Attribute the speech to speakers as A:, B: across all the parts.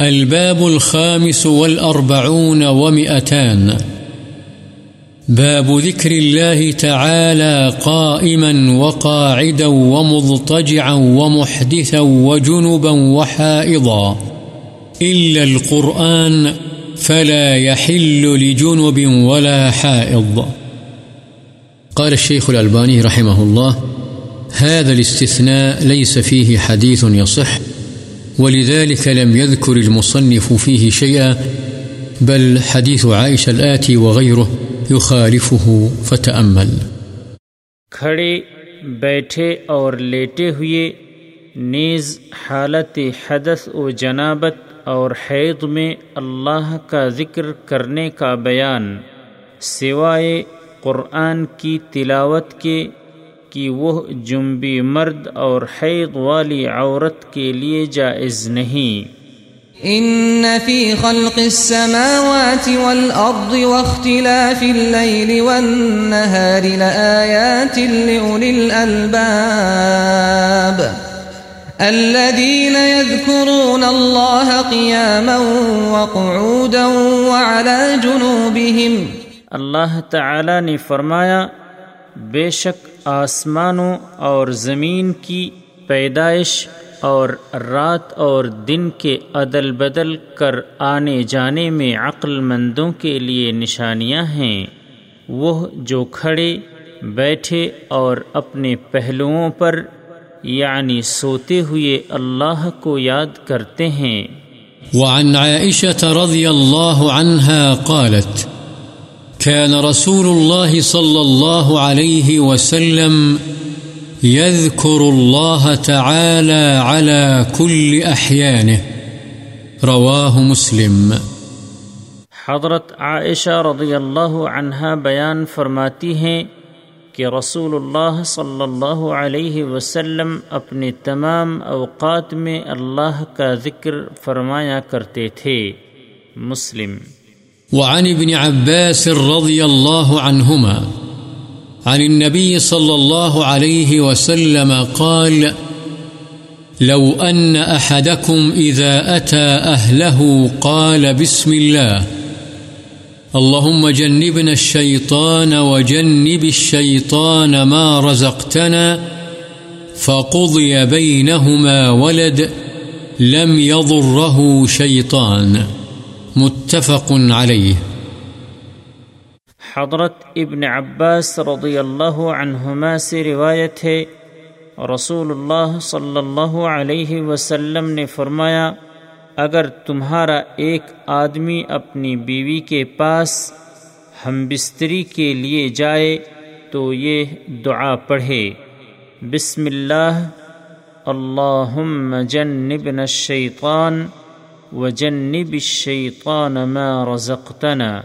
A: الباب الخامس والأربعون ومئتان. باب ذكر الله تعالى قائما وقاعدا ومضطجعا ومحدثا وجنبا وحائضا. إلا القرآن فلا يحل لجنب ولا حائض. قال الشيخ الألباني رحمه الله، هذا الاستثناء ليس فيه حديث يصح. ولذلك لم يذكر المصنف فيه شيئا، بل حديث عائشة الآتي وغيره يخالفه، فتأمل.
B: کھڑے، بیٹھے اور لیٹے ہوئے، نیز حالت حدث و جنابت اور حید میں اللہ کا ذکر کرنے کا بیان، سوائے قرآن کی تلاوت کے کہ وہ جنبی مرد اور حید والی عورت کے لیے جائز نہیں۔
C: ان في خلق السماوات والارض واختلاف الليل والنهار لآيات لأولي الألباب الذين يذكرون الله قياما وقعودا وعلى جنوبهم
B: اللہ تعالی نے فرمایا بے شک آسمانوں اور زمین کی پیدائش اور رات اور دن کے عدل بدل کر آنے جانے میں عقل مندوں کے لیے نشانیاں ہیں۔ وہ جو کھڑے، بیٹھے اور اپنے پہلوؤں پر یعنی سوتے ہوئے اللہ کو یاد کرتے ہیں۔
A: وعن عائشة رضي الله عنها قالت كان رسول الله صلى الله عليه وسلم يذكر الله تعالى على كل أحيانه. رواه مسلم.
B: حضرت عائشہ رضی اللہ عنہا بیان فرماتی ہیں کہ رسول اللہ صلی اللہ علیہ وسلم اپنے تمام اوقات میں اللہ کا ذکر فرمایا کرتے تھے. مسلم
A: وعن ابن عباس رضي الله عنهما عن النبي صلى الله عليه وسلم قال لو أن أحدكم إذا أتى أهله قال بسم الله، اللهم جنبنا الشيطان وجنب الشيطان ما رزقتنا فقضي بينهما ولد، لم يضره شيطان. متفق عليه.
B: حضرت ابن عباس رضی اللہ عنہما سے روایت ہے رسول اللہ صلی اللہ علیہ وسلم نے فرمایا، اگر تمہارا ایک آدمی اپنی بیوی کے پاس ہم بستری کے لیے جائے تو یہ دعا پڑھے۔ بسم اللہ، اللہم جنبنا الشیطان وجنب الشیطان ما رزقتنا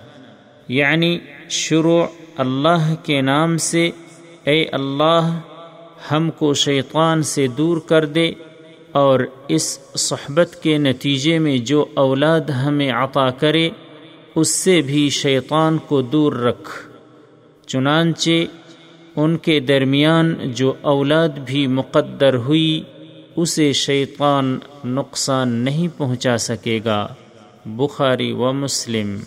B: یعنی شروع اللہ کے نام سے، اے اللہ، ہم کو شیطان سے دور کر دے اور اس صحبت کے نتیجے میں جو اولاد ہمیں عطا کرے، اس سے بھی شیطان کو دور رکھ۔ چنانچہ ان کے درمیان جو اولاد بھی مقدر ہوئی اسے شیطان نقصان نہیں پہنچا سکے گا۔ بخاری و مسلم۔